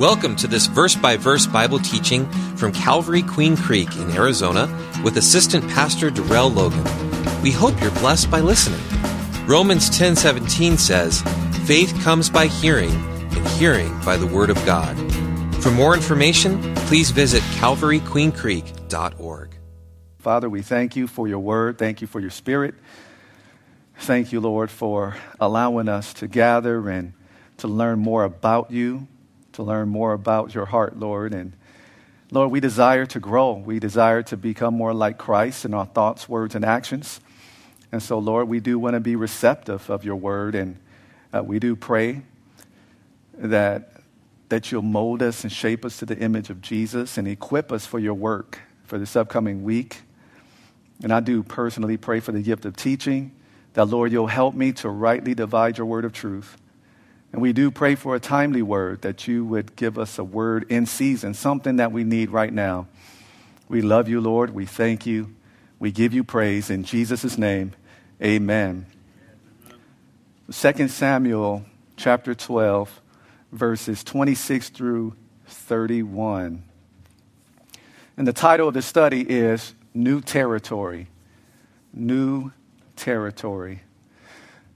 Welcome to this verse by verse Bible teaching from Calvary Queen Creek in Arizona with Assistant Pastor Darrell Logan. We hope you're blessed by listening. Romans 10:17 says, "Faith comes by hearing, and hearing by the word of God." For more information, please visit calvaryqueencreek.org. Father, we thank you for your word. Thank you for your spirit. Thank you, Lord, for allowing us to gather and to learn more about you to learn more about your heart, Lord. And Lord, we desire to grow. We desire to become more like Christ in our thoughts, words, and actions. And so, Lord, we do want to be receptive of your word. And uh, we do pray that, that you'll mold us and shape us to the image of Jesus and equip us for your work for this upcoming week. And I do personally pray for the gift of teaching, that, Lord, you'll help me to rightly divide your word of truth. And we do pray for a timely word, that you would give us a word in season, something that we need right now. We love you, Lord. We thank you. We give you praise. In Jesus' name, amen. 2 Samuel chapter 12, verses 26 through 31. And the title of the study is New Territory. New Territory.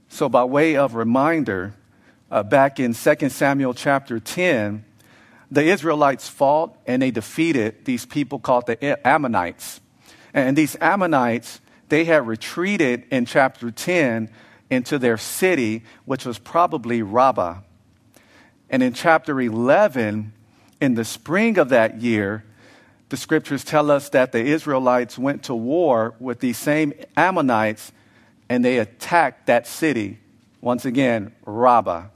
So, by way of reminder, uh, back in 2 Samuel chapter 10, the Israelites fought and they defeated these people called the Ammonites. And these Ammonites, they had retreated in chapter 10 into their city, which was probably Rabbah. And in chapter 11, in the spring of that year, the scriptures tell us that the Israelites went to war with these same Ammonites and they attacked that city. Once again, Rabbah.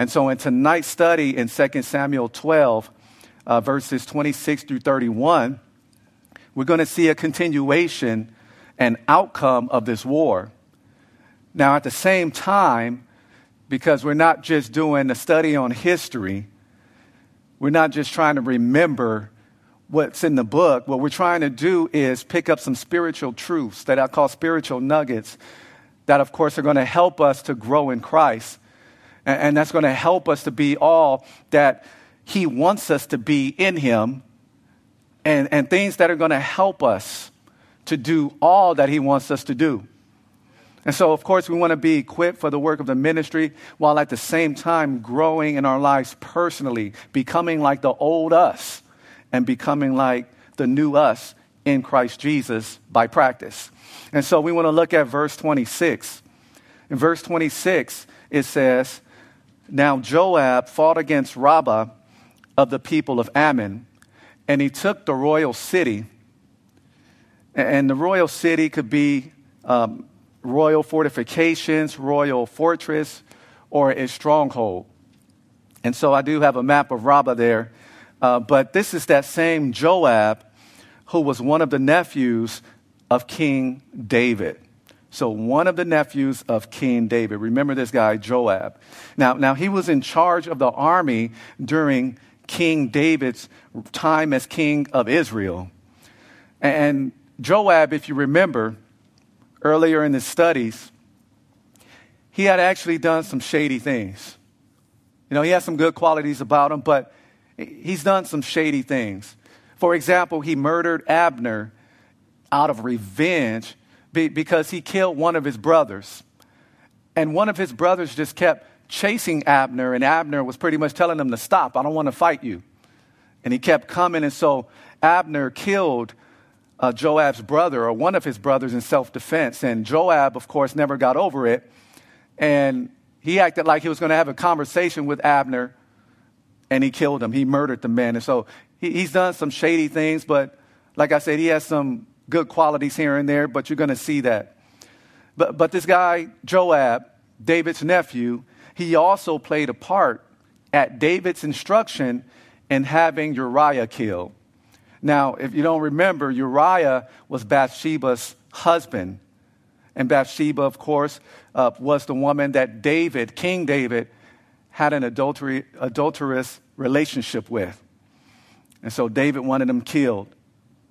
And so in tonight's study in 2 Samuel 12, uh, verses 26 through 31, we're going to see a continuation and outcome of this war. Now, at the same time, because we're not just doing a study on history, we're not just trying to remember what's in the book. What we're trying to do is pick up some spiritual truths that I call spiritual nuggets that, of course, are going to help us to grow in Christ and, that's going to help us to be all that He wants us to be in Him, and, and things that are going to help us to do all that He wants us to do. And so, of course, we want to be equipped for the work of the ministry while at the same time growing in our lives personally, becoming like the old us and becoming like the new us in Christ Jesus by practice. And so we want to look at verse 26. In verse 26, it says, now Joab fought against Rabbah of the people of Ammon, and he took the royal city. And the royal city could be um, royal fortifications, royal fortress, or a stronghold. And so I do have a map of Rabbah there. Uh, but this is that same Joab who was one of the nephews of King David. So, one of the nephews of King David. Remember this guy, Joab. Now, now he was in charge of the army during King David's time as king of Israel. And Joab, if you remember earlier in the studies, he had actually done some shady things. You know, he has some good qualities about him, but he's done some shady things. For example, he murdered Abner out of revenge because he killed one of his brothers. And one of his brothers just kept chasing Abner, and Abner was pretty much telling him to stop. I don't want to fight you. And he kept coming, and so Abner killed uh, Joab's brother, or one of his brothers, in self defense. And Joab, of course, never got over it. And he acted like he was going to have a conversation with Abner, and he killed him. He murdered the man. And so he, he's done some shady things, but like I said, he has some good qualities here and there, but you're going to see that. But, but this guy, Joab, David's nephew, he also played a part at David's instruction in having Uriah killed. Now, if you don't remember, Uriah was Bathsheba's husband. And Bathsheba, of course, uh, was the woman that David, King David, had an adultery, adulterous relationship with. And so David wanted him killed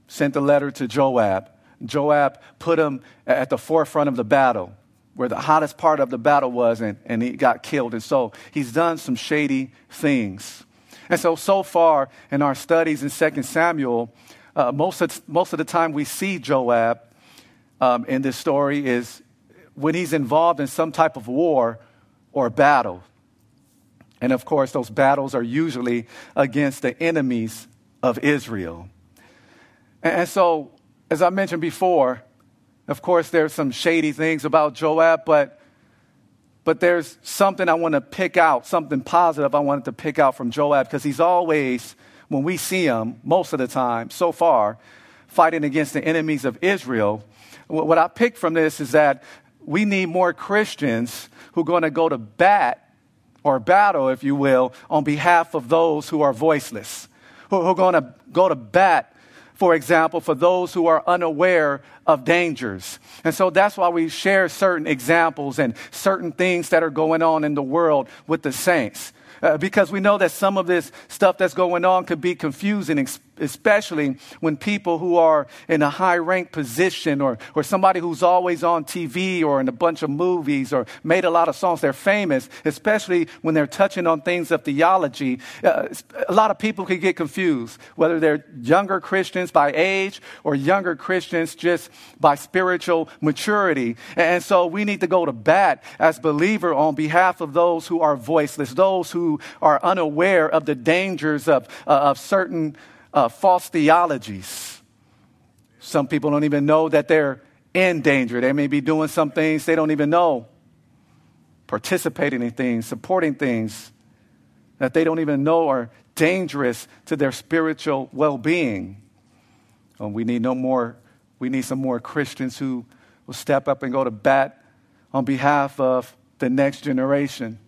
sent a letter to Joab. Joab put him at the forefront of the battle, where the hottest part of the battle was, and, and he got killed. And so he's done some shady things. And so, so far in our studies in 2 Samuel, uh, most, of, most of the time we see Joab um, in this story is when he's involved in some type of war or battle. And of course, those battles are usually against the enemies of Israel. And, so, as I mentioned before, of course, there's some shady things about Joab, but, but there's something I want to pick out, something positive I wanted to pick out from Joab, because he's always, when we see him, most of the time so far, fighting against the enemies of Israel. What I picked from this is that we need more Christians who are going to go to bat or battle, if you will, on behalf of those who are voiceless, who are going to go to bat, for example, for those who are unaware of dangers. And so that's why we share certain examples and certain things that are going on in the world with the saints. Uh, because we know that some of this stuff that's going on could be confusing, especially when people who are in a high rank position or, or somebody who's always on TV or in a bunch of movies or made a lot of songs, they're famous, especially when they're touching on things of theology. Uh, a lot of people can get confused, whether they're younger Christians by age or younger Christians just by spiritual maturity. And so we need to go to bat as believer on behalf of those who are voiceless, those who are unaware of the dangers of, uh, of certain uh, false theologies. Some people don't even know that they're in danger. They may be doing some things they don't even know, participating in things, supporting things that they don't even know are dangerous to their spiritual well being. Um, we need no more, we need some more Christians who will step up and go to bat on behalf of the next generation.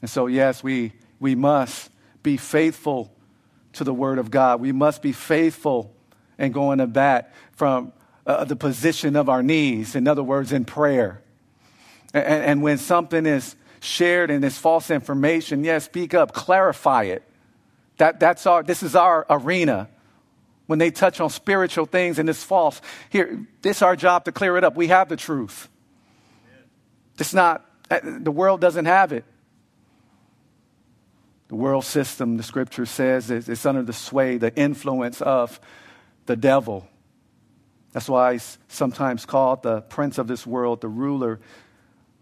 And so, yes, we, we must be faithful to the Word of God. We must be faithful and going to bat from uh, the position of our knees, in other words, in prayer. And, and when something is shared and is false information, yes, speak up, clarify it. That, that's our, this is our arena. When they touch on spiritual things and it's false, here, it's our job to clear it up. We have the truth. It's not, uh, the world doesn't have it. The world system, the scripture says, is, under the sway, the influence of the devil. That's why he's sometimes called the prince of this world, the ruler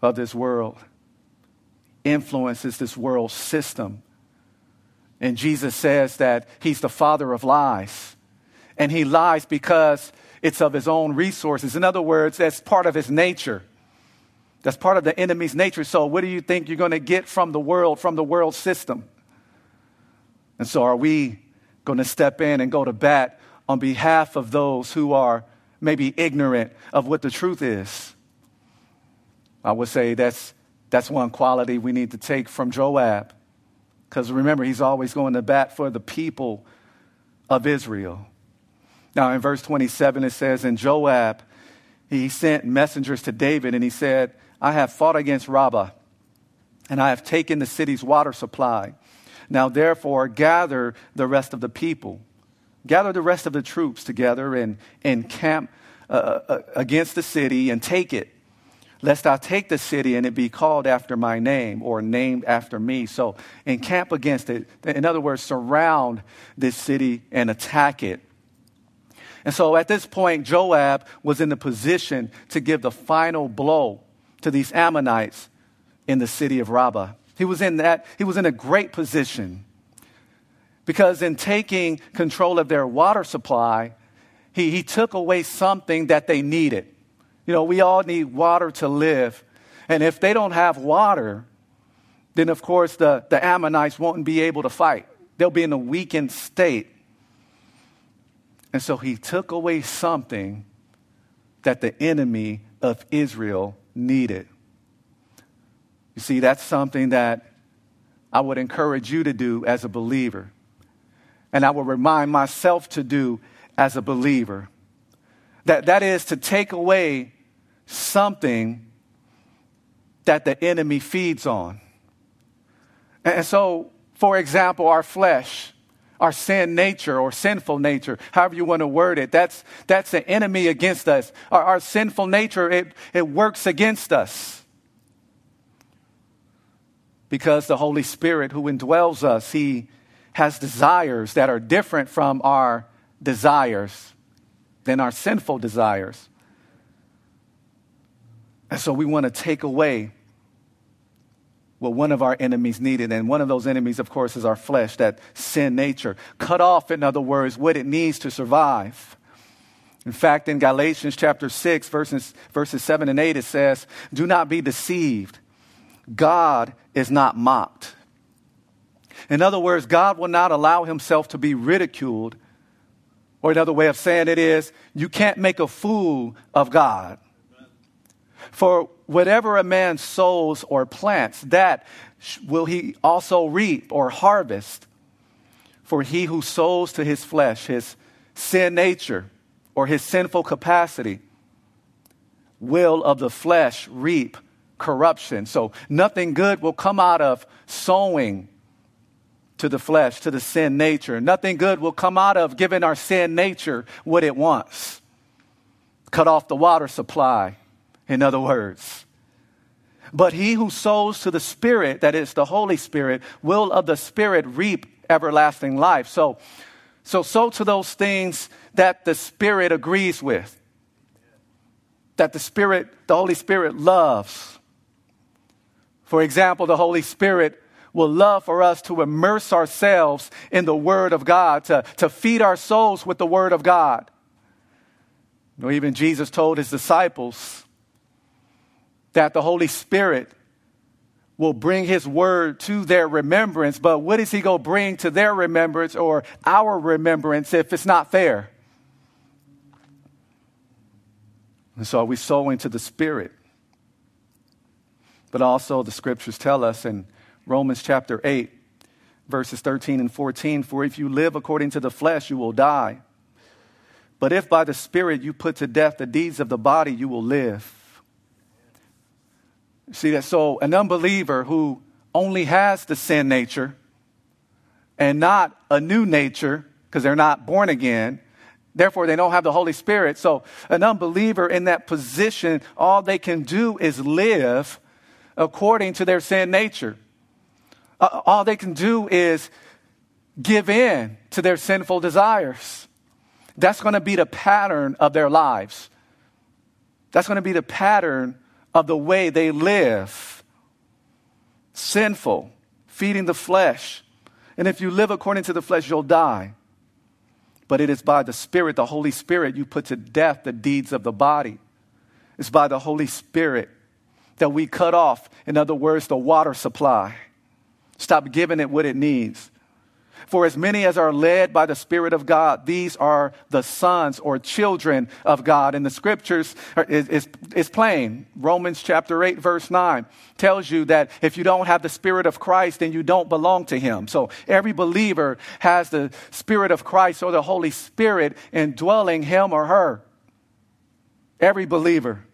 of this world. Influences this world system. And Jesus says that he's the father of lies. And he lies because it's of his own resources. In other words, that's part of his nature. That's part of the enemy's nature. So, what do you think you're going to get from the world, from the world system? And so, are we going to step in and go to bat on behalf of those who are maybe ignorant of what the truth is? I would say that's, that's one quality we need to take from Joab. Because remember, he's always going to bat for the people of Israel. Now, in verse 27, it says, And Joab, he sent messengers to David, and he said, I have fought against Rabbah, and I have taken the city's water supply. Now, therefore, gather the rest of the people, gather the rest of the troops together and, and camp uh, uh, against the city and take it, lest I take the city and it be called after my name or named after me. So, encamp against it. In other words, surround this city and attack it. And so at this point, Joab was in the position to give the final blow to these Ammonites in the city of Rabbah. He was in that, he was in a great position because in taking control of their water supply, he, he took away something that they needed. You know, we all need water to live. And if they don't have water, then of course the, the Ammonites won't be able to fight. They'll be in a weakened state. And so he took away something that the enemy of Israel needed. You see, that's something that I would encourage you to do as a believer. And I would remind myself to do as a believer. That, that is to take away something that the enemy feeds on. And so, for example, our flesh, our sin nature or sinful nature, however you want to word it, that's, that's an enemy against us. Our, our sinful nature, it, it works against us because the Holy Spirit who indwells us, He has desires that are different from our desires, than our sinful desires. And so we want to take away what one of our enemies needed. And one of those enemies, of course, is our flesh, that sin nature. Cut off, in other words, what it needs to survive. In fact, in Galatians chapter 6, verses, verses 7 and 8, it says, Do not be deceived. God is not mocked. In other words, God will not allow himself to be ridiculed. Or another way of saying it is, you can't make a fool of God. For whatever a man sows or plants, that will he also reap or harvest. For he who sows to his flesh, his sin nature, or his sinful capacity, will of the flesh reap corruption. So nothing good will come out of sowing to the flesh, to the sin nature. Nothing good will come out of giving our sin nature what it wants. Cut off the water supply, in other words. But he who sows to the Spirit, that is the Holy Spirit, will of the Spirit reap everlasting life. So, so sow to those things that the Spirit agrees with, that the Spirit, the Holy Spirit loves. For example, the Holy Spirit will love for us to immerse ourselves in the Word of God, to, to feed our souls with the Word of God. You know, even Jesus told his disciples that the Holy Spirit will bring his word to their remembrance, but what is he going to bring to their remembrance or our remembrance if it's not fair? And so are we sow into the Spirit. But also, the scriptures tell us in Romans chapter 8, verses 13 and 14 For if you live according to the flesh, you will die. But if by the Spirit you put to death the deeds of the body, you will live. See that? So, an unbeliever who only has the sin nature and not a new nature, because they're not born again, Therefore, they don't have the Holy Spirit. So, an unbeliever in that position, all they can do is live according to their sin nature. All they can do is give in to their sinful desires. That's going to be the pattern of their lives. That's going to be the pattern of the way they live. Sinful, feeding the flesh. And if you live according to the flesh, you'll die but it is by the Spirit, the Holy Spirit, you put to death the deeds of the body. It's by the Holy Spirit that we cut off, in other words, the water supply. Stop giving it what it needs. For as many as are led by the Spirit of God, these are the sons or children of God. And the scriptures is, is, is, plain. Romans chapter 8, verse 9 tells you that if you don't have the Spirit of Christ, then you don't belong to Him. So every believer has the Spirit of Christ or the Holy Spirit indwelling him or her. Every believer.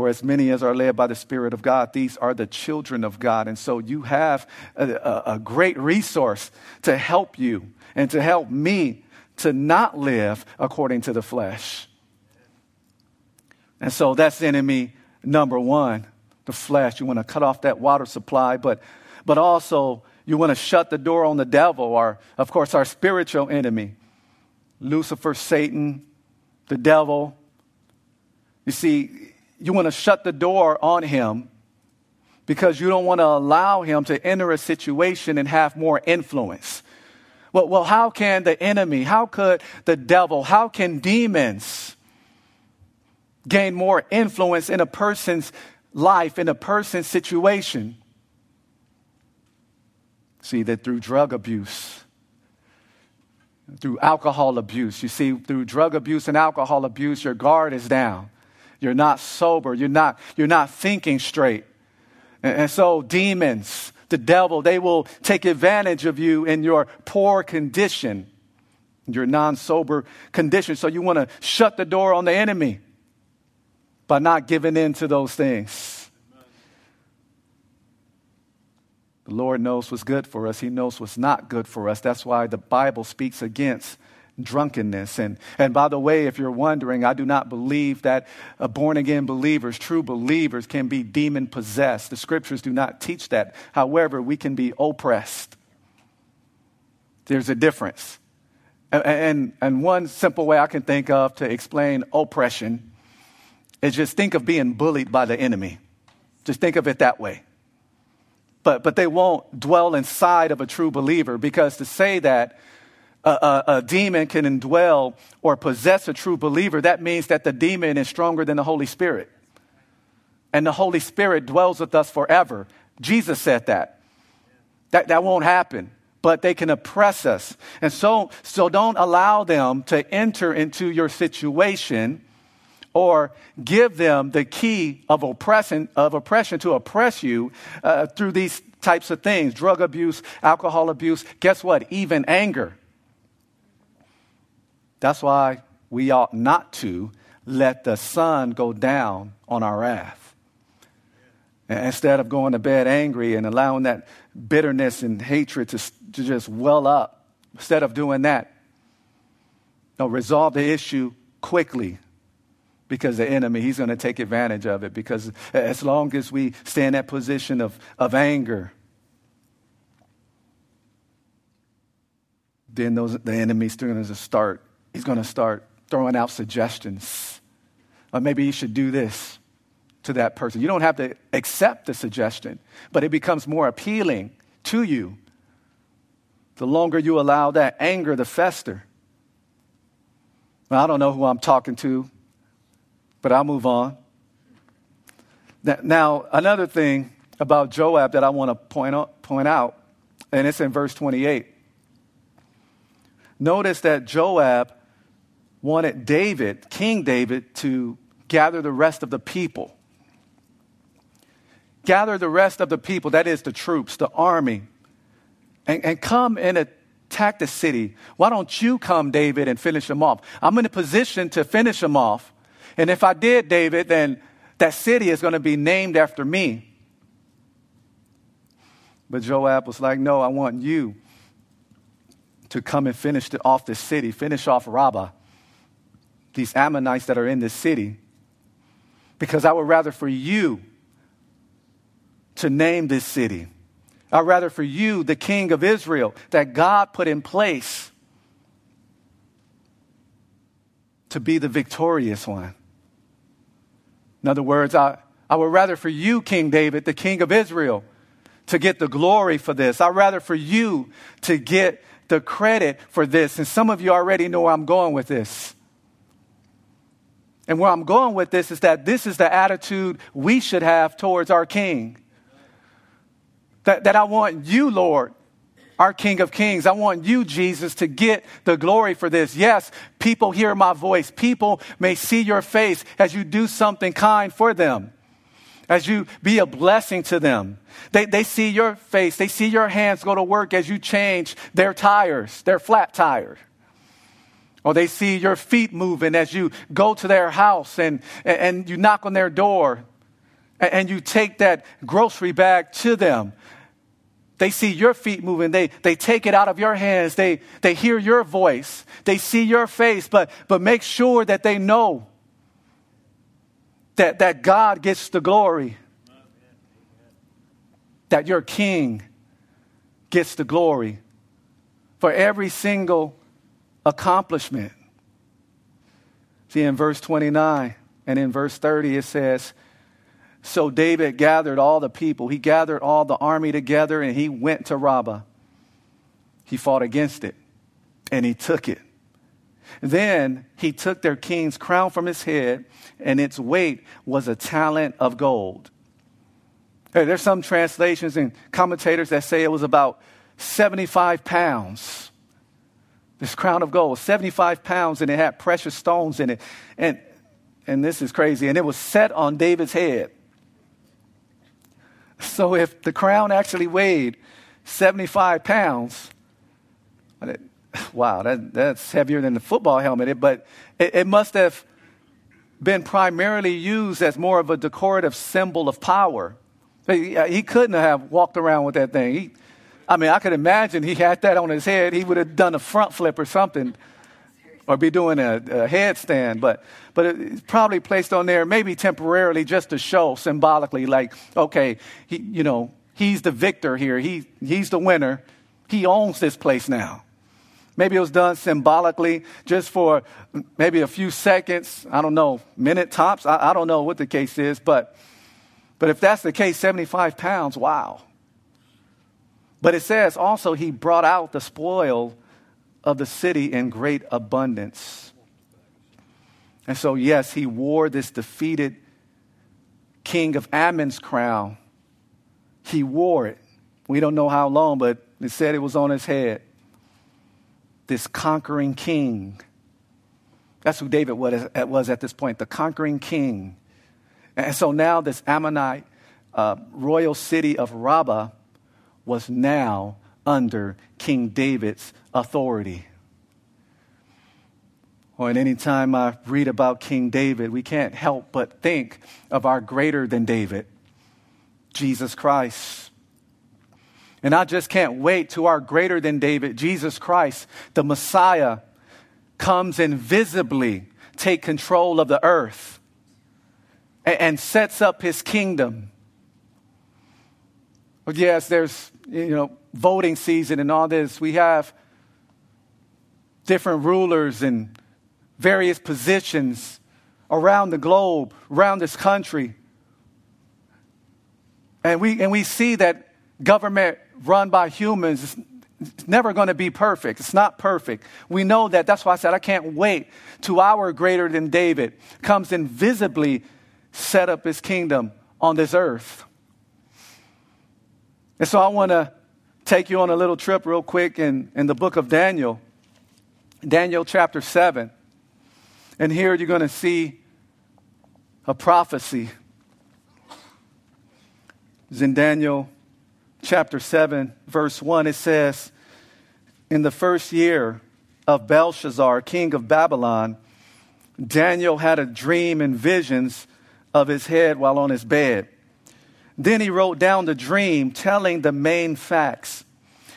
For as many as are led by the Spirit of God, these are the children of God. And so you have a, a, a, great resource to help you and to help me to not live according to the flesh. And so that's enemy number one, the flesh. You want to cut off that water supply, but, but also you want to shut the door on the devil, or, of course, our spiritual enemy, Lucifer, Satan, the devil. You see, you want to shut the door on him because you don't want to allow him to enter a situation and have more influence. Well, well, how can the enemy, how could the devil, how can demons gain more influence in a person's life, in a person's situation? See, that through drug abuse, through alcohol abuse, you see, through drug abuse and alcohol abuse, your guard is down. You're not sober. You're not, you're not thinking straight. And, and so, demons, the devil, they will take advantage of you in your poor condition, your non sober condition. So, you want to shut the door on the enemy by not giving in to those things. The Lord knows what's good for us. He knows what's not good for us. That's why the Bible speaks against drunkenness. And, and by the way, if you're wondering, I do not believe that born again believers, true believers, can be demon possessed. The scriptures do not teach that. However, we can be oppressed. There's a difference. And, and, and one simple way I can think of to explain oppression is just think of being bullied by the enemy. Just think of it that way. But, but they won't dwell inside of a true believer because to say that a, a, a, demon can indwell or possess a true believer, that means that the demon is stronger than the Holy Spirit. And the Holy Spirit dwells with us forever. Jesus said that. That, that won't happen, but they can oppress us. And so, so don't allow them to enter into your situation or give them the key of oppression, of oppression to oppress you uh, through these types of things drug abuse, alcohol abuse. Guess what? Even anger. That's why we ought not to let the sun go down on our wrath. Instead of going to bed angry and allowing that bitterness and hatred to, to just well up, instead of doing that, no, resolve the issue quickly because the enemy, he's going to take advantage of it. Because as long as we stay in that position of, of anger, then those, the enemy's going to start he's going to start throwing out suggestions. Or maybe you should do this to that person. You don't have to accept the suggestion, but it becomes more appealing to you the longer you allow that anger to fester. I don't know who I'm talking to, but I'll move on. Now, another thing about Joab that I want to point out, point out, and it's in verse 28. Notice that Joab wanted David, King David, to gather the rest of the people. Gather the rest of the people, that is the troops, the army, and, and come and attack the city. Why don't you come, David, and finish them off? I'm in a position to finish them off. And if I did, David, then that city is going to be named after me. But Joab was like, No, I want you to come and finish off this city, finish off Rabbah these Ammonites that are in this city because I would rather for you to name this city. I'd rather for you, the king of Israel, that God put in place to be the victorious one. In other words, I, I would rather for you, King David, the king of Israel, to get the glory for this. I'd rather for you to get the credit for this. And some of you already know where I'm going with this. And where I'm going with this is that this is the attitude we should have towards our King. That, that I want you, Lord, our King of Kings. I want you, Jesus, to get the glory for this. Yes, people hear my voice. People may see your face as you do something kind for them, as you be a blessing to them. They, they see your face. They see your hands go to work as you change their tires, their flat tires. Or they see your feet moving as you go to their house and, and you knock on their door and you take that grocery bag to them. They see your feet moving. They, they take it out of your hands. They, they hear your voice. They see your face, but, but make sure that they know that, that God gets the glory, that your king gets the glory for every single accomplishment. See, in verse 29 and in verse 30, it says, So David gathered all the people, he gathered all the army together, and he went to Rabbah. He fought against it, and he took it. Then he took their king's crown from his head, and its weight was a talent of gold. Hey, there's some translations and commentators that say it was about 75 pounds this crown of gold, 75 pounds, and it had precious stones in it. And, and this is crazy. And it was set on David's head. So if the crown actually weighed 75 pounds, wow, that, that's heavier than the football helmet. But it, it must have been primarily used as more of a decorative symbol of power. He, he couldn't have walked around with that thing. He, I mean, I could imagine he had that on his head. He would have done a front flip or something. or be doing a, a headstand, but, but it's probably placed on there maybe temporarily just to show symbolically, like, okay, he, you know, he's the victor here. He, he's the winner. He owns this place now. Maybe it was done symbolically just for maybe a few seconds. I don't know, minute tops. I, I don't know what the case is, but, but if that's the case, 75 pounds, wow. But it says also he brought out the spoil of the city in great abundance. And so, yes, he wore this defeated king of Ammon's crown. He wore it. We don't know how long, but it said it was on his head. This conquering king. That's who David was at this point, the conquering king. And so now, this Ammonite uh, royal city of Rabbah was now under King David's authority. Or at any time I read about King David, we can't help but think of our greater than David, Jesus Christ. And I just can't wait to our greater than David, Jesus Christ, the Messiah, comes and visibly take control of the earth and, and sets up his kingdom. Yes, there's you know voting season and all this. We have different rulers and various positions around the globe, around this country. And we, and we see that government run by humans is it's never going to be perfect. It's not perfect. We know that. That's why I said I can't wait to our greater than David comes and visibly set up his kingdom on this earth. And so I want to take you on a little trip real quick in, in the book of Daniel. Daniel chapter 7. And here you're going to see a prophecy. It's in Daniel chapter 7, verse 1. It says, In the first year of Belshazzar, king of Babylon, Daniel had a dream and visions of his head while on his bed. Then he wrote down the dream, telling the main facts.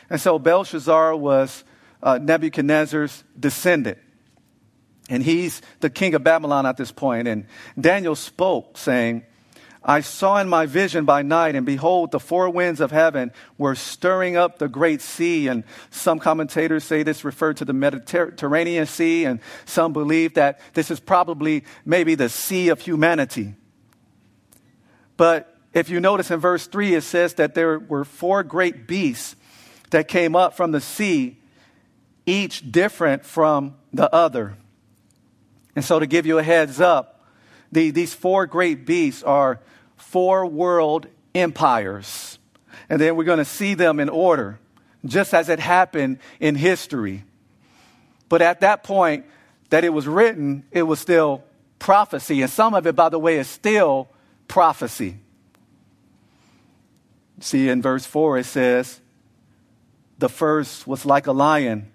And so Belshazzar was uh, Nebuchadnezzar's descendant. And he's the king of Babylon at this point. And Daniel spoke, saying, I saw in my vision by night, and behold, the four winds of heaven were stirring up the great sea. And some commentators say this referred to the Mediterranean Sea, and some believe that this is probably maybe the sea of humanity. But if you notice in verse 3, it says that there were four great beasts that came up from the sea each different from the other. And so, to give you a heads up, the, these four great beasts are four world empires. And then we're going to see them in order, just as it happened in history. But at that point that it was written, it was still prophecy. And some of it, by the way, is still prophecy. See, in verse 4, it says, The first was like a lion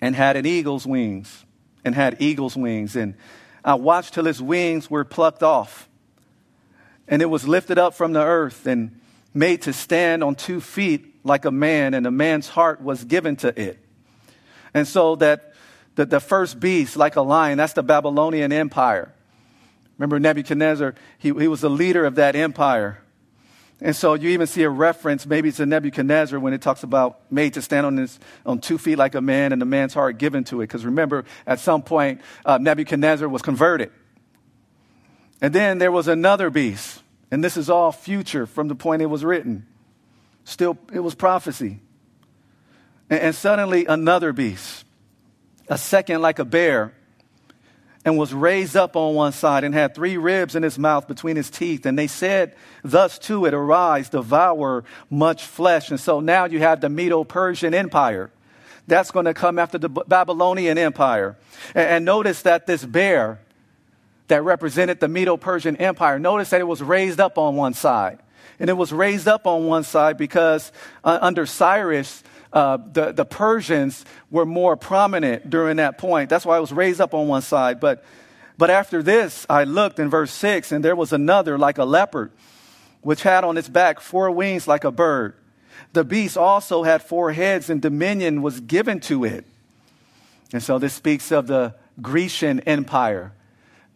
and had an eagle's wings, and had eagle's wings. And I watched till his wings were plucked off, and it was lifted up from the earth and made to stand on two feet like a man, and a man's heart was given to it. And so that the, the first beast, like a lion, that's the Babylonian Empire. Remember Nebuchadnezzar, he, he was the leader of that empire. And so you even see a reference, maybe it's a Nebuchadnezzar when it talks about made to stand on, his, on two feet like a man and a man's heart given to it. Because remember, at some point, uh, Nebuchadnezzar was converted. And then there was another beast. And this is all future from the point it was written. Still, it was prophecy. And, and suddenly another beast, a second like a bear and was raised up on one side and had three ribs in his mouth between his teeth. And they said thus to it, Arise, devour much flesh. And so now you have the Medo Persian Empire. That's going to come after the Babylonian Empire. And, and notice that this bear that represented the Medo Persian Empire, notice that it was raised up on one side. And it was raised up on one side because uh, under Cyrus, uh, the, the Persians were more prominent during that point. That's why I was raised up on one side. But, but after this, I looked in verse 6, and there was another like a leopard, which had on its back four wings like a bird. The beast also had four heads, and dominion was given to it. And so this speaks of the Grecian Empire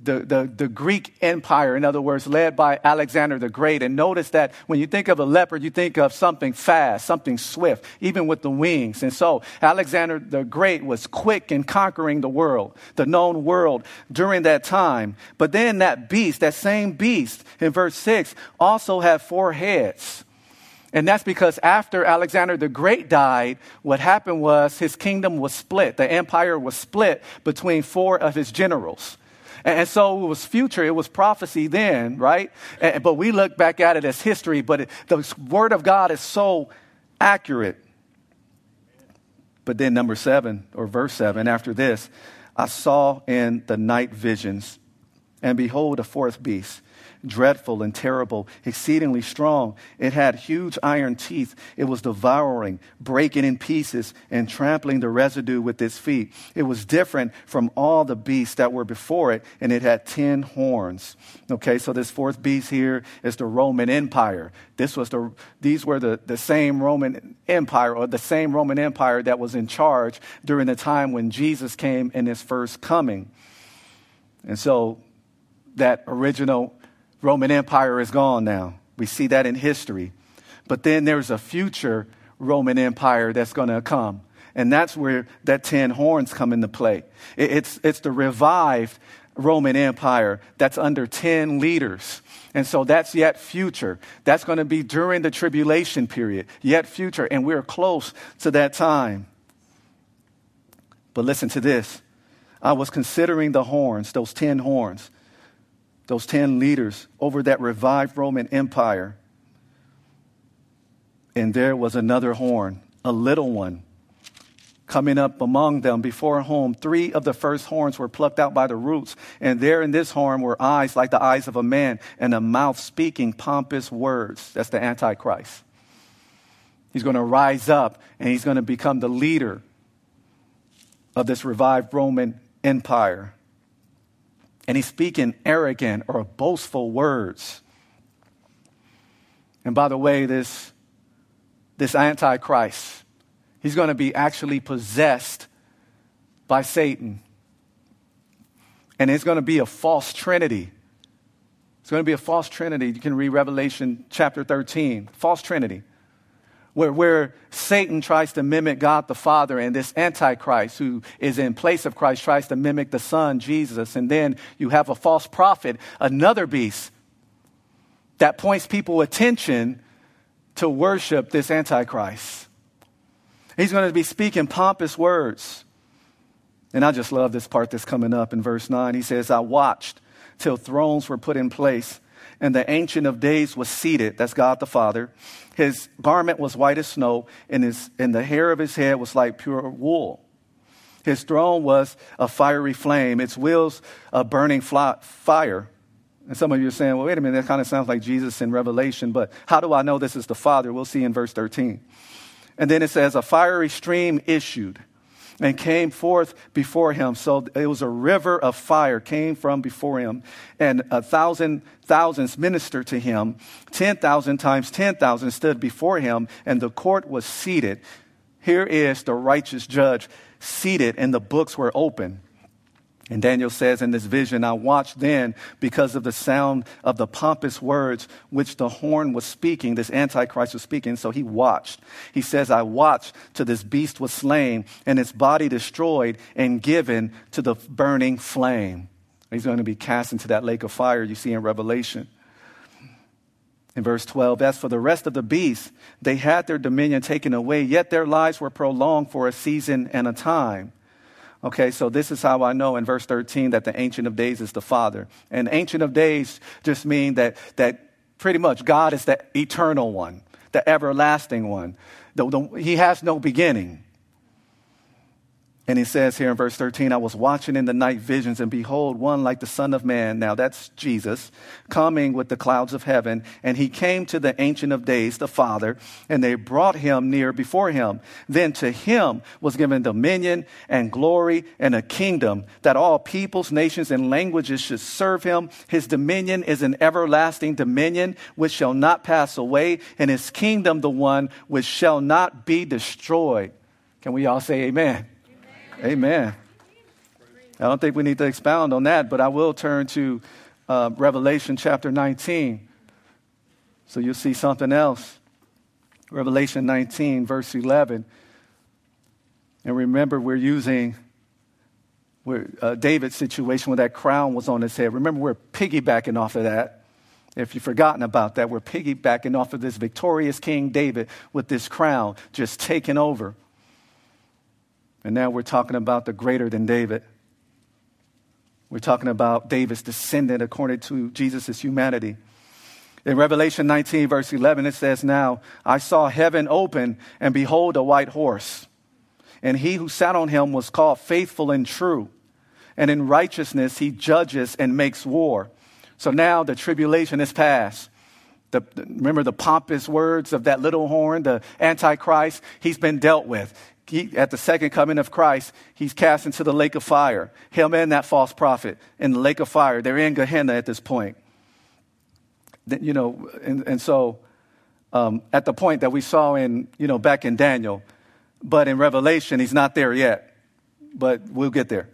the, the, the Greek Empire, in other words, led by Alexander the Great. And notice that when you think of a leopard, you think of something fast, something swift, even with the wings. And so Alexander the Great was quick in conquering the world, the known world during that time. But then that beast, that same beast in verse 6, also had four heads. And that's because after Alexander the Great died, what happened was his kingdom was split. The empire was split between four of his generals. And so it was future, it was prophecy then, right? But we look back at it as history, but the Word of God is so accurate. But then, number seven, or verse seven, after this, I saw in the night visions, and behold, a fourth beast dreadful and terrible, exceedingly strong. It had huge iron teeth. It was devouring, breaking in pieces, and trampling the residue with its feet. It was different from all the beasts that were before it, and it had ten horns. Okay, so this fourth beast here is the Roman Empire. This was the, these were the, the same Roman Empire, or the same Roman Empire that was in charge during the time when Jesus came in his first coming. And so that original Roman Empire is gone now. We see that in history. But then there's a future Roman Empire that's going to come. And that's where that 10 horns come into play. It's, it's the revived Roman Empire that's under 10 leaders. And so that's yet future. That's going to be during the tribulation period, yet future. And we're close to that time. But listen to this. I was considering the horns, those 10 horns those 10 leaders over that revived Roman Empire. And there was another horn, a little one, coming up among them before whom three of the first horns were plucked out by the roots. And there in this horn were eyes like the eyes of a man, and a mouth speaking pompous words. That's the Antichrist. He's going to rise up and he's going to become the leader of this revived Roman Empire and he's speaking arrogant or boastful words. And by the way, this, this Antichrist, he's going to be actually possessed by Satan. And it's going to be a false trinity. It's going to be a false trinity. You can read Revelation chapter 13. False trinity where, where Satan tries to mimic God the Father, and this Antichrist, who is in place of Christ, tries to mimic the Son, Jesus. And then you have a false prophet, another beast, that points people attention to worship this Antichrist. He's going to be speaking pompous words. And I just love this part that's coming up in verse 9. He says, I watched till thrones were put in place and the Ancient of Days was seated. That's God the Father. His garment was white as snow, and, his, and the hair of his head was like pure wool. His throne was a fiery flame, its wheels a burning fire. And some of you are saying, well, wait a minute, that kind of sounds like Jesus in Revelation, but how do I know this is the Father? We'll see in verse 13. And then it says, a fiery stream issued and came forth before him. So it was a river of fire came from before him, and a thousand thousands ministered to him. Ten thousand times ten thousand stood before him, and the court was seated. Here is the righteous judge seated, and the books were open. And Daniel says in this vision, I watched then because of the sound of the pompous words which the horn was speaking, this Antichrist was speaking. So he watched. He says, I watched till this beast was slain and its body destroyed and given to the burning flame. He's going to be cast into that lake of fire you see in Revelation. In verse 12, as for the rest of the beasts, they had their dominion taken away, yet their lives were prolonged for a season and a time. Okay, so this is how I know in verse 13 that the Ancient of Days is the Father. And Ancient of Days just mean that, that pretty much God is the eternal one, the everlasting one. The, the, he has no beginning. And he says here in verse 13, I was watching in the night visions, and behold, one like the Son of Man, now that's Jesus, coming with the clouds of heaven. And he came to the Ancient of Days, the Father, and they brought him near before him. Then to him was given dominion and glory and a kingdom that all peoples, nations, and languages should serve him. His dominion is an everlasting dominion which shall not pass away, and his kingdom the one which shall not be destroyed. Can we all say amen? Amen. I don't think we need to expound on that, but I will turn to uh, Revelation chapter 19. So you'll see something else. Revelation 19, verse 11. And remember, we're using we're, uh, David's situation where that crown was on his head. Remember, we're piggybacking off of that. If you've forgotten about that, we're piggybacking off of this victorious King David with this crown just taking over. And now we're talking about the greater than David. We're talking about David's descendant according to Jesus' humanity. In Revelation 19, verse 11, it says, Now I saw heaven open, and behold, a white horse. And he who sat on him was called faithful and true. And in righteousness he judges and makes war. So now the tribulation is past. The, remember the pompous words of that little horn, the Antichrist? He's been dealt with he, at the second coming of Christ, he's cast into the lake of fire. Him and that false prophet in the lake of fire. They're in Gehenna at this point. You know, and, and so um, at the point that we saw in, you know, back in Daniel, but in Revelation, he's not there yet. But we'll get there.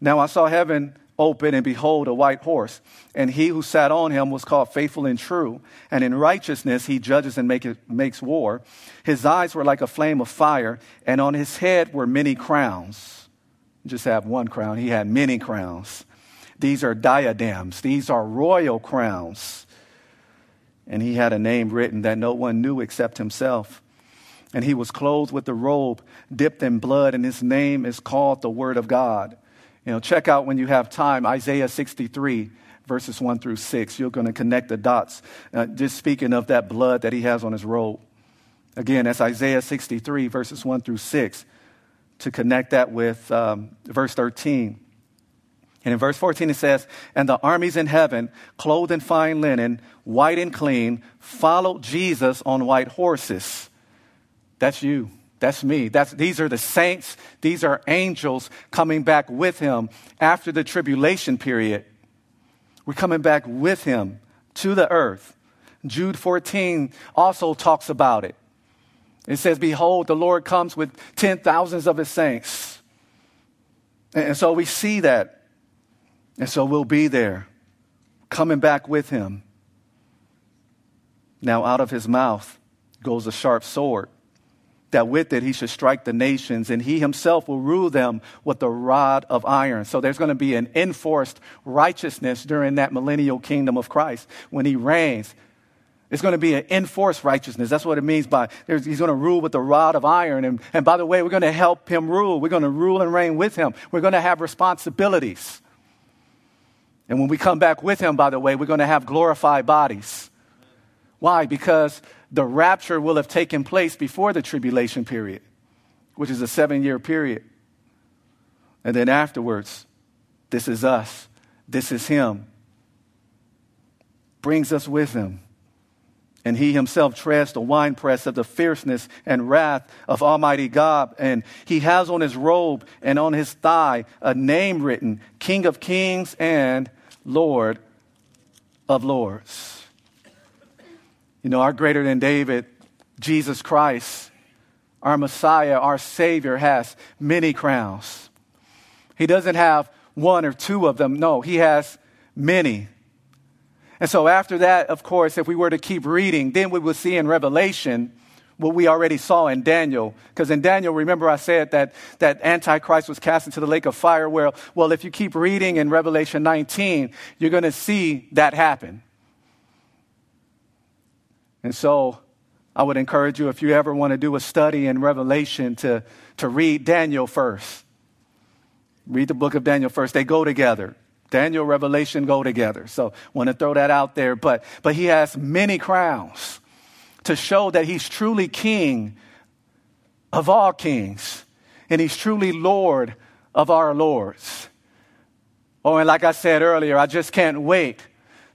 Now I saw heaven open, and behold, a white horse. And he who sat on him was called faithful and true. And in righteousness he judges and make it, makes war. His eyes were like a flame of fire, and on his head were many crowns. Just have one crown, he had many crowns. These are diadems, these are royal crowns. And he had a name written that no one knew except himself. And he was clothed with a robe dipped in blood, and his name is called the Word of God. You know, check out when you have time Isaiah 63, verses 1 through 6. You're going to connect the dots. Uh, just speaking of that blood that he has on his robe. Again, that's Isaiah 63, verses 1 through 6, to connect that with um, verse 13. And in verse 14, it says, And the armies in heaven, clothed in fine linen, white and clean, followed Jesus on white horses. That's you. That's me. That's, these are the saints. These are angels coming back with him after the tribulation period. We're coming back with him to the earth. Jude 14 also talks about it. It says, Behold, the Lord comes with ten thousands of his saints. And so we see that. And so we'll be there, coming back with him. Now, out of his mouth goes a sharp sword that with it he should strike the nations, and he himself will rule them with the rod of iron. So there's going to be an enforced righteousness during that millennial kingdom of Christ when he reigns. It's going to be an enforced righteousness. That's what it means by he's going to rule with the rod of iron. And, and by the way, we're going to help him rule. We're going to rule and reign with him. We're going to have responsibilities. And when we come back with him, by the way, we're going to have glorified bodies. Why? Because the rapture will have taken place before the tribulation period, which is a seven year period. And then afterwards, this is us, this is Him. Brings us with Him. And he himself treads the winepress of the fierceness and wrath of Almighty God. And he has on his robe and on his thigh a name written King of Kings and Lord of Lords. You know, our greater than David, Jesus Christ, our Messiah, our Savior, has many crowns. He doesn't have one or two of them. No, he has many. And so, after that, of course, if we were to keep reading, then we would see in Revelation what we already saw in Daniel. Because in Daniel, remember I said that, that Antichrist was cast into the lake of fire. Well, well, if you keep reading in Revelation 19, you're going to see that happen. And so I would encourage you, if you ever want to do a study in Revelation, to, to read Daniel first. Read the book of Daniel first. They go together. Daniel, Revelation go together. So want to throw that out there. But, but he has many crowns to show that he's truly king of all kings. And he's truly Lord of our lords. Oh, and like I said earlier, I just can't wait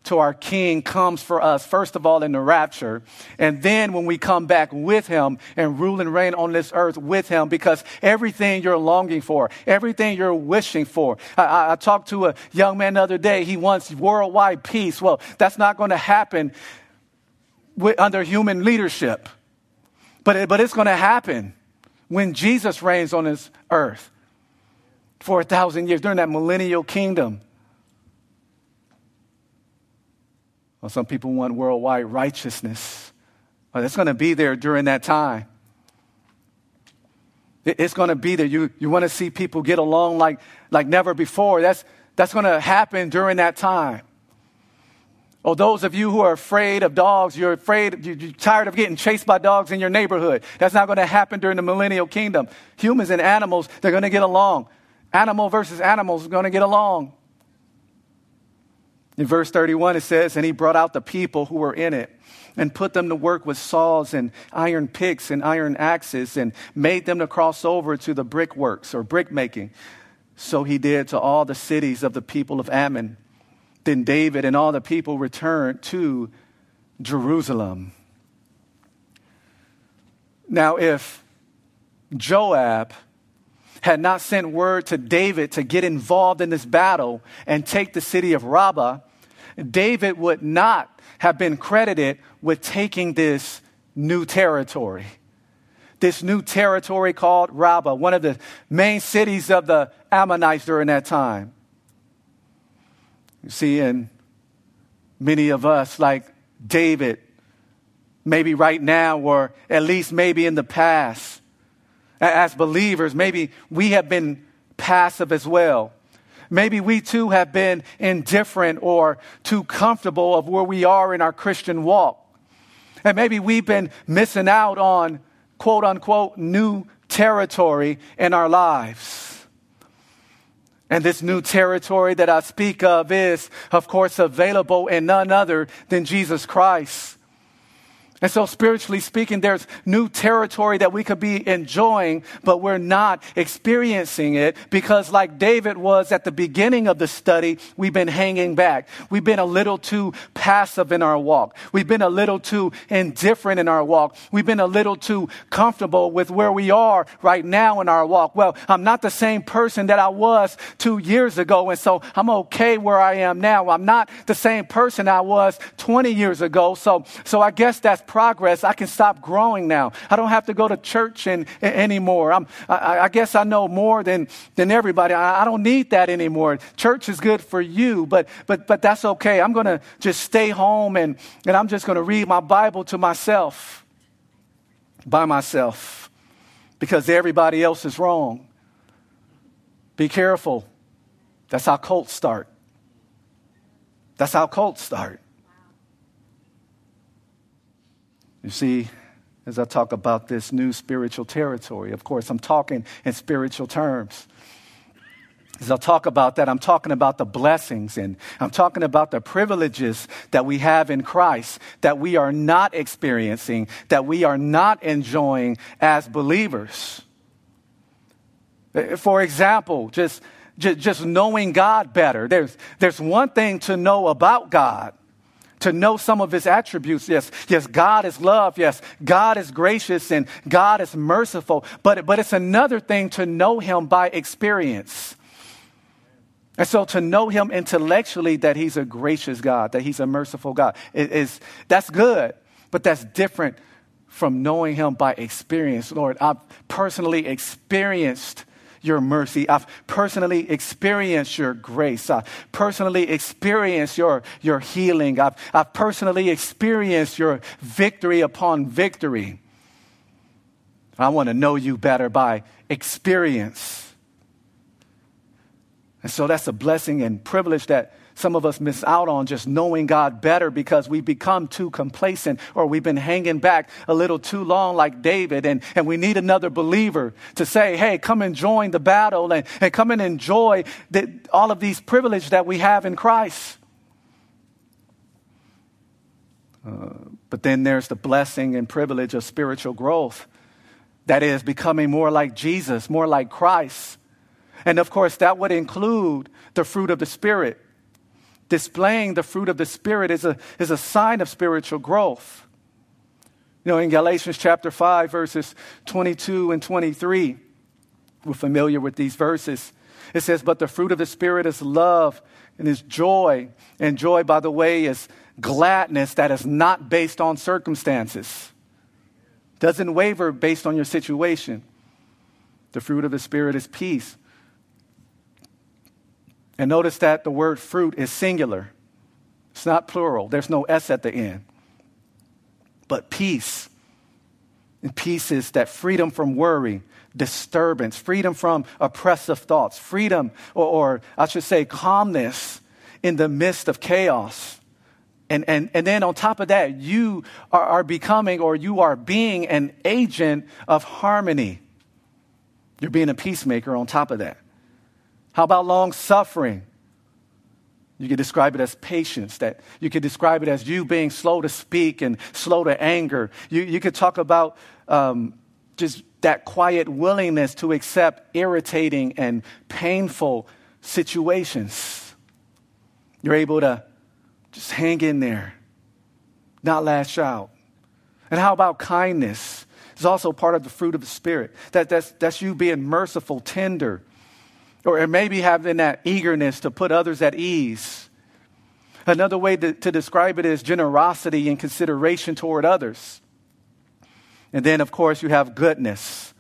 to our King comes for us, first of all in the rapture, and then when we come back with Him and rule and reign on this earth with Him, because everything you're longing for, everything you're wishing for. I, I, I talked to a young man the other day, he wants worldwide peace. Well, that's not going to happen with, under human leadership, but, it, but it's going to happen when Jesus reigns on this earth. for a thousand years during that millennial kingdom. Well, some people want worldwide righteousness. Well, it's going to be there during that time. It's going to be there. You, you want to see people get along like, like never before. That's, that's going to happen during that time. Or those of you who are afraid of dogs, you're afraid, you're tired of getting chased by dogs in your neighborhood. That's not going to happen during the millennial kingdom. Humans and animals, they're going to get along. Animal versus animals is going to get along. In verse 31, it says, And he brought out the people who were in it and put them to work with saws and iron picks and iron axes and made them to cross over to the brickworks or brickmaking. So he did to all the cities of the people of Ammon. Then David and all the people returned to Jerusalem. Now, if Joab had not sent word to David to get involved in this battle and take the city of Rabbah, David would not have been credited with taking this new territory. This new territory called Rabbah, one of the main cities of the Ammonites during that time. You see, and many of us, like David, maybe right now, or at least maybe in the past, as believers, maybe we have been passive as well. Maybe we too have been indifferent or too comfortable of where we are in our Christian walk. And maybe we've been missing out on quote unquote new territory in our lives. And this new territory that I speak of is, of course, available in none other than Jesus Christ. And so, spiritually speaking, there's new territory that we could be enjoying, but we're not experiencing it because, like David was at the beginning of the study, we've been hanging back. We've been a little too passive in our walk. We've been a little too indifferent in our walk. We've been a little too comfortable with where we are right now in our walk. Well, I'm not the same person that I was two years ago, and so I'm okay where I am now. I'm not the same person I was 20 years ago, so, so I guess that's progress, I can stop growing now. I don't have to go to church in, anymore. I'm, I, I, guess I know more than, than everybody. I, I don't need that anymore. Church is good for you, but, but, but that's okay. I'm going to just stay home and, and I'm just going to read my Bible to myself, by myself, because everybody else is wrong. Be careful. That's how cults start. That's how cults start. You see, as I talk about this new spiritual territory, of course, I'm talking in spiritual terms. As I talk about that, I'm talking about the blessings and I'm talking about the privileges that we have in Christ that we are not experiencing, that we are not enjoying as believers. Eh, for example, just, just, just knowing God better. There's, there's one thing to know about God to know some of his attributes. Yes, yes, God is love. Yes, God is gracious and God is merciful. But, but it's another thing to know him by experience. And so to know him intellectually that he's a gracious God, that he's a merciful God, is, that's good, but that's different from knowing him by experience. Lord, I've personally experienced your mercy. I've personally experienced your grace. I've personally experienced your, your healing. I've, I've personally experienced your victory upon victory. I want to know you better by experience. And so that's a blessing and privilege that some of us miss out on just knowing God better because we've become too complacent or we've been hanging back a little too long, like David. And, and we need another believer to say, hey, come and join the battle and, and come and enjoy the, all of these privileges that we have in Christ. Uh, but then there's the blessing and privilege of spiritual growth. That is, becoming more like Jesus, more like Christ. And of course, that would include the fruit of the Spirit displaying the fruit of the Spirit is a, is a sign of spiritual growth. You know, in Galatians chapter 5, verses 22 and 23, we're familiar with these verses. It says, But the fruit of the Spirit is love and is joy. And joy, by the way, is gladness that is not based on circumstances, doesn't waver based on your situation. The fruit of the Spirit is peace, And notice that the word fruit is singular, it's not plural, there's no S at the end. But peace. And peace is that freedom from worry, disturbance, freedom from oppressive thoughts, freedom, or, or I should say, calmness in the midst of chaos. And, and, and then on top of that, you are, are becoming or you are being an agent of harmony. You're being a peacemaker on top of that. How about long suffering? You could describe it as patience, that you could describe it as you being slow to speak and slow to anger. You, you could talk about um, just that quiet willingness to accept irritating and painful situations. You're able to just hang in there, not lash out. And how about kindness? It's also part of the fruit of the Spirit. That, that's, that's you being merciful, tender, or maybe having that eagerness to put others at ease. Another way to, to describe it is generosity and consideration toward others. And then, of course, you have goodness.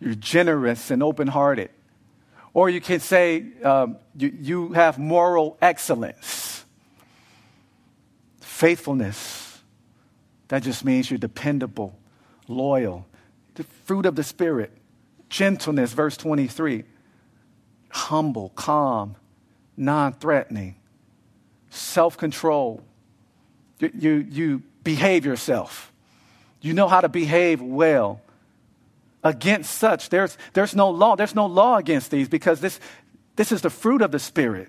You're generous and open hearted. Or you can say um, you, you have moral excellence, faithfulness. That just means you're dependable, loyal. The fruit of the Spirit, gentleness, verse 23 humble, calm, non threatening, self control. You, you, you, behave yourself. You know how to behave well. Against such, there's, there's no law. There's no law against these because this, this is the fruit of the Spirit.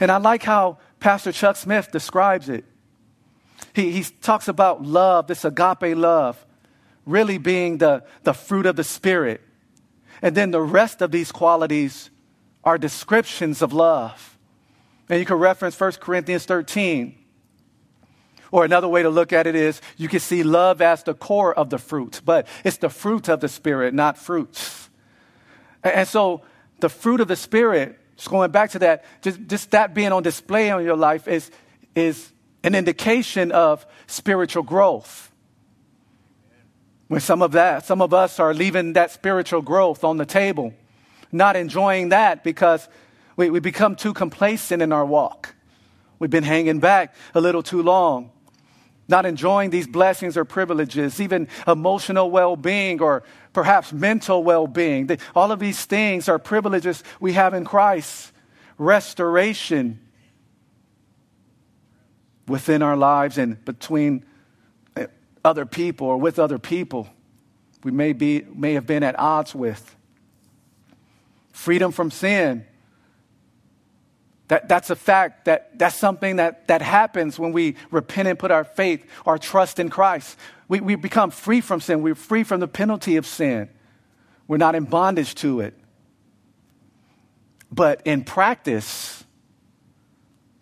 And I like how Pastor Chuck Smith describes it. He, he talks about love, this agape love, really being the, the fruit of the Spirit. And then the rest of these qualities are descriptions of love. And you can reference 1 Corinthians 13. Or another way to look at it is you can see love as the core of the fruit, but it's the fruit of the Spirit, not fruits. And so the fruit of the Spirit, just going back to that, just, just that being on display on your life is, is an indication of spiritual growth. When some of that, some of us are leaving that spiritual growth on the table, not enjoying that because we, we become too complacent in our walk. We've been hanging back a little too long, not enjoying these blessings or privileges, even emotional well being or perhaps mental well being. All of these things are privileges we have in Christ. Restoration within our lives and between other people or with other people we may, be, may have been at odds with. Freedom from sin. That, that's a fact. That, that's something that, that happens when we repent and put our faith, our trust in Christ. We, we become free from sin. We're free from the penalty of sin. We're not in bondage to it. But in practice,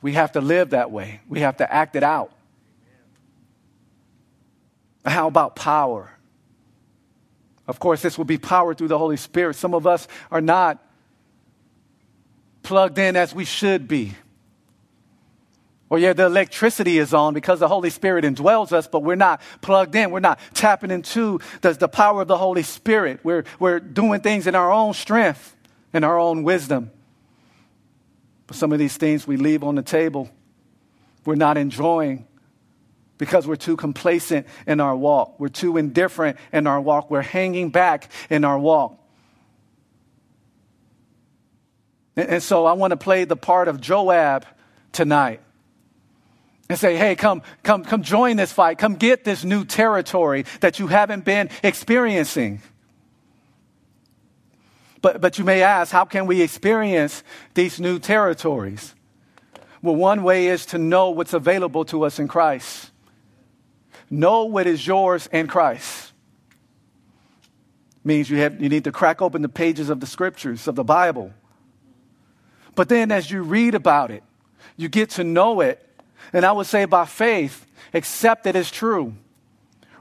we have to live that way. We have to act it out. How about power? Of course, this will be power through the Holy Spirit. Some of us are not plugged in as we should be. Or, yeah, the electricity is on because the Holy Spirit indwells us, but we're not plugged in. We're not tapping into the, the power of the Holy Spirit. We're, we're doing things in our own strength and our own wisdom. But some of these things we leave on the table, we're not enjoying because we're too complacent in our walk. We're too indifferent in our walk. We're hanging back in our walk. And so I want to play the part of Joab tonight and say, hey, come, come, come join this fight. Come get this new territory that you haven't been experiencing. But, but you may ask, how can we experience these new territories? Well, one way is to know what's available to us in Christ. Know what is yours in Christ. Means you, have, you need to crack open the pages of the scriptures, of the Bible. But then as you read about it, you get to know it. And I would say by faith, accept it as true.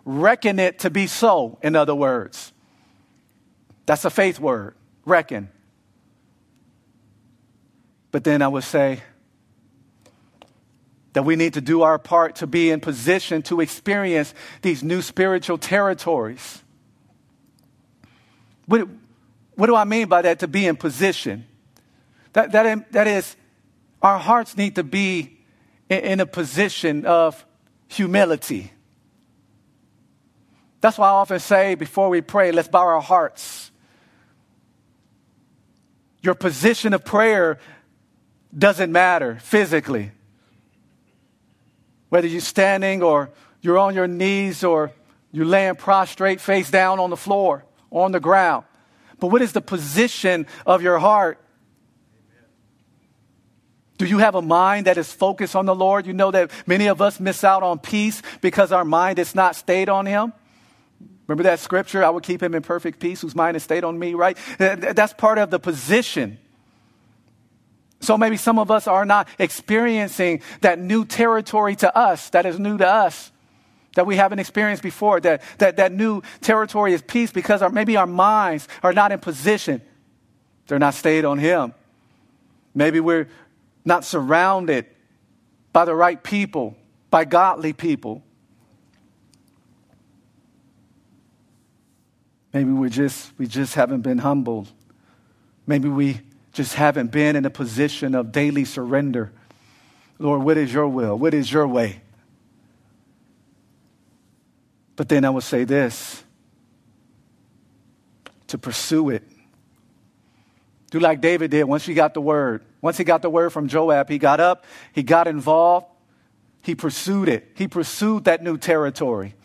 Reckon it to be so, in other words. That's a faith word, reckon. But then I would say, that we need to do our part to be in position to experience these new spiritual territories. What, what do I mean by that, to be in position? That, that, that is, our hearts need to be in, in a position of humility. That's why I often say before we pray, let's bow our hearts. Your position of prayer doesn't matter physically. Whether you're standing or you're on your knees or you're laying prostrate face down on the floor or on the ground. But what is the position of your heart? Do you have a mind that is focused on the Lord? You know that many of us miss out on peace because our mind is not stayed on Him. Remember that scripture? I will keep him in perfect peace whose mind is stayed on me, right? That's part of the position. So maybe some of us are not experiencing that new territory to us, that is new to us, that we haven't experienced before, that, that, that new territory is peace because our, maybe our minds are not in position. They're not stayed on Him. Maybe we're not surrounded by the right people, by godly people. Maybe we just we just haven't been humbled. Maybe we just haven't been in a position of daily surrender. Lord, what is your will? What is your way? But then I would say this to pursue it. Do like David did once he got the word. Once he got the word from Joab, he got up, he got involved, he pursued it. He pursued that new territory.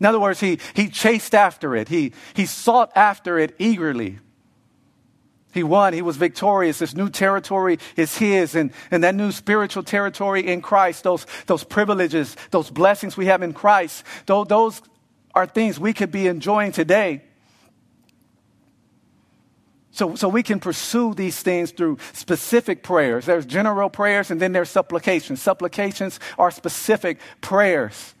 In other words, he, he chased after it, he, he sought after it eagerly. He won, he was victorious. This new territory is his, and, and that new spiritual territory in Christ, those, those privileges, those blessings we have in Christ, those, those are things we could be enjoying today. So, so we can pursue these things through specific prayers. There's general prayers and then there's supplications. Supplications are specific prayers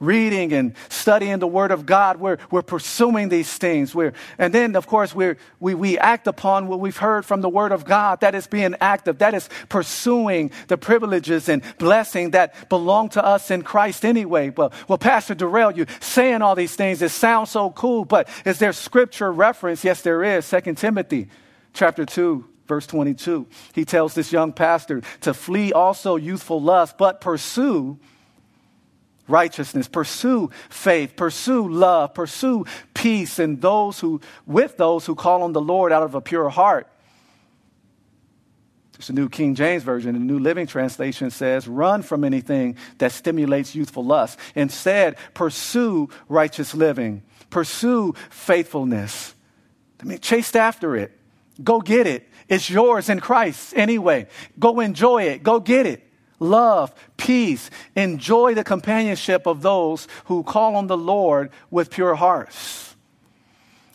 reading and studying the Word of God. We're, we're pursuing these things. We're, and then, of course, we're, we, we act upon what we've heard from the Word of God. That is being active. That is pursuing the privileges and blessing that belong to us in Christ anyway. Well, well, Pastor Darrell, you saying all these things, it sounds so cool, but is there scripture reference? Yes, there is. Second Timothy chapter 2 verse 22. He tells this young pastor to flee also youthful lust, but pursue righteousness, pursue faith, pursue love, pursue peace, and those who, with those who call on the Lord out of a pure heart. It's the New King James Version. The New Living Translation says, run from anything that stimulates youthful lust. Instead, pursue righteous living, pursue faithfulness. I mean, chase after it. Go get it. It's yours in Christ anyway. Go enjoy it. Go get it love, peace, enjoy the companionship of those who call on the Lord with pure hearts.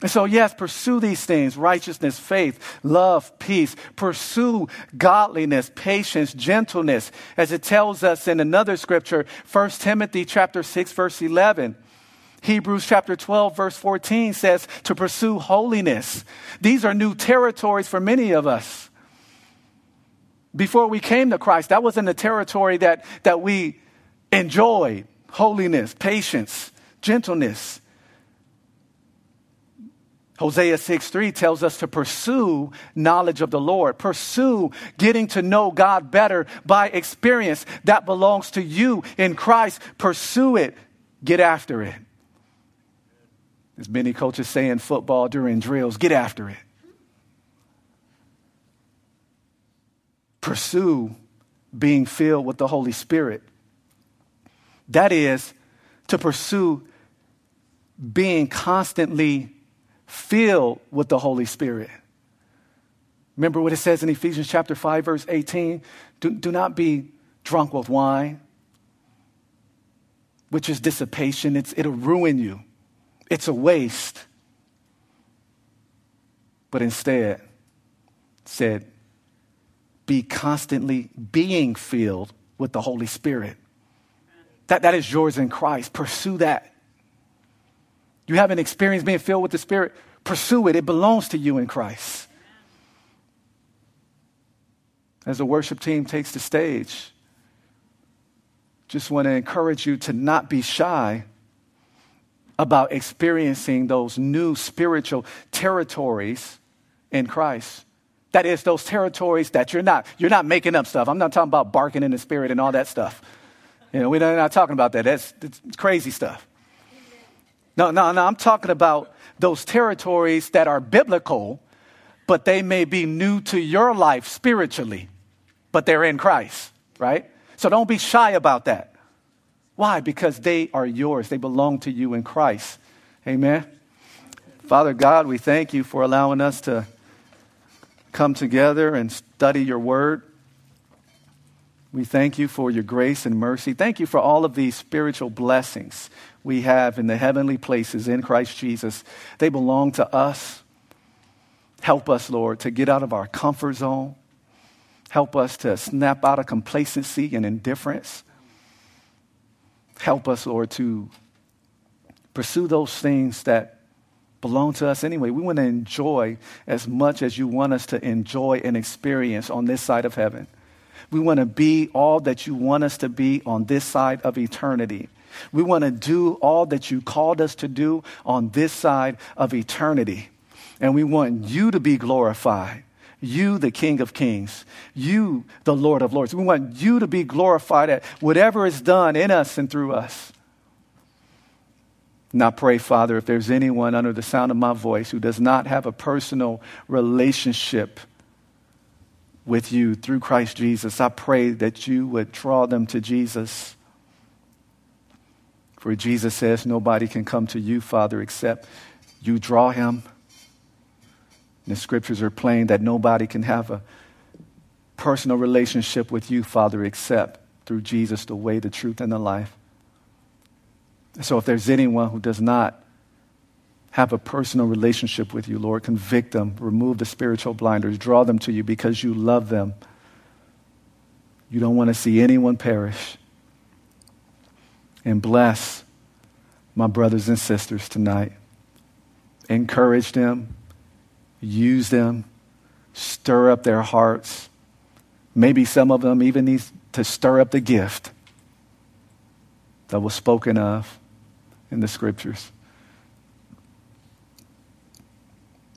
And so, yes, pursue these things righteousness, faith, love, peace. Pursue godliness, patience, gentleness, as it tells us in another scripture, 1 Timothy chapter 6, verse 11. Hebrews chapter 12, verse 14 says to pursue holiness. These are new territories for many of us before we came to Christ, that wasn't a territory that, that we enjoyed holiness, patience, gentleness. Hosea 6 3 tells us to pursue knowledge of the Lord, pursue getting to know God better by experience. That belongs to you in Christ. Pursue it, get after it. As many coaches say in football during drills, get after it. Pursue being filled with the Holy Spirit. That is to pursue being constantly filled with the Holy Spirit. Remember what it says in Ephesians chapter 5, verse 18? Do, do not be drunk with wine, which is dissipation. It's, it'll ruin you, it's a waste. But instead, said, be constantly being filled with the Holy Spirit. That, that is yours in Christ. Pursue that. You haven't experienced being filled with the Spirit, pursue it. It belongs to you in Christ. As the worship team takes the stage, just want to encourage you to not be shy about experiencing those new spiritual territories in Christ. That is those territories that you're not, you're not making up stuff. I'm not talking about barking in the spirit and all that stuff. You know, we're not talking about that. That's, that's crazy stuff. No, no, no. I'm talking about those territories that are biblical, but they may be new to your life spiritually, but they're in Christ, right? So don't be shy about that. Why? Because they are yours. They belong to you in Christ. Amen. Father God, we thank you for allowing us to come together and study your word. We thank you for your grace and mercy. Thank you for all of these spiritual blessings we have in the heavenly places in Christ Jesus. They belong to us. Help us, Lord, to get out of our comfort zone. Help us to snap out of complacency and indifference. Help us, Lord, to pursue those things that belong to us anyway. We want to enjoy as much as you want us to enjoy and experience on this side of heaven. We want to be all that you want us to be on this side of eternity. We want to do all that you called us to do on this side of eternity. And we want you to be glorified. You, the King of Kings. You, the Lord of Lords. We want you to be glorified at whatever is done in us and through us. I pray, Father, if there's anyone under the sound of my voice who does not have a personal relationship with you through Christ Jesus, I pray that you would draw them to Jesus. For Jesus says, Nobody can come to you, Father, except you draw him. And the scriptures are plain that nobody can have a personal relationship with you, Father, except through Jesus, the way, the truth, and the life. So if there's anyone who does not have a personal relationship with you, Lord, convict them, remove the spiritual blinders, draw them to you because you love them. You don't want to see anyone perish and bless my brothers and sisters tonight. Encourage them, use them, stir up their hearts. Maybe some of them even need to stir up the gift that was spoken of in the scriptures.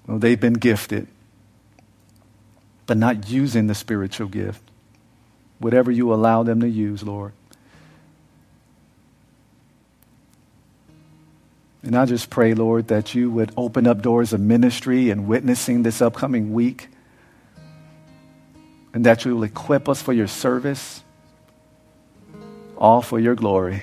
Well, they've been gifted, but not using the spiritual gift. Whatever you allow them to use, Lord. And I just pray, Lord, that you would open up doors of ministry and witnessing this upcoming week. And that you will equip us for your service, all for your glory.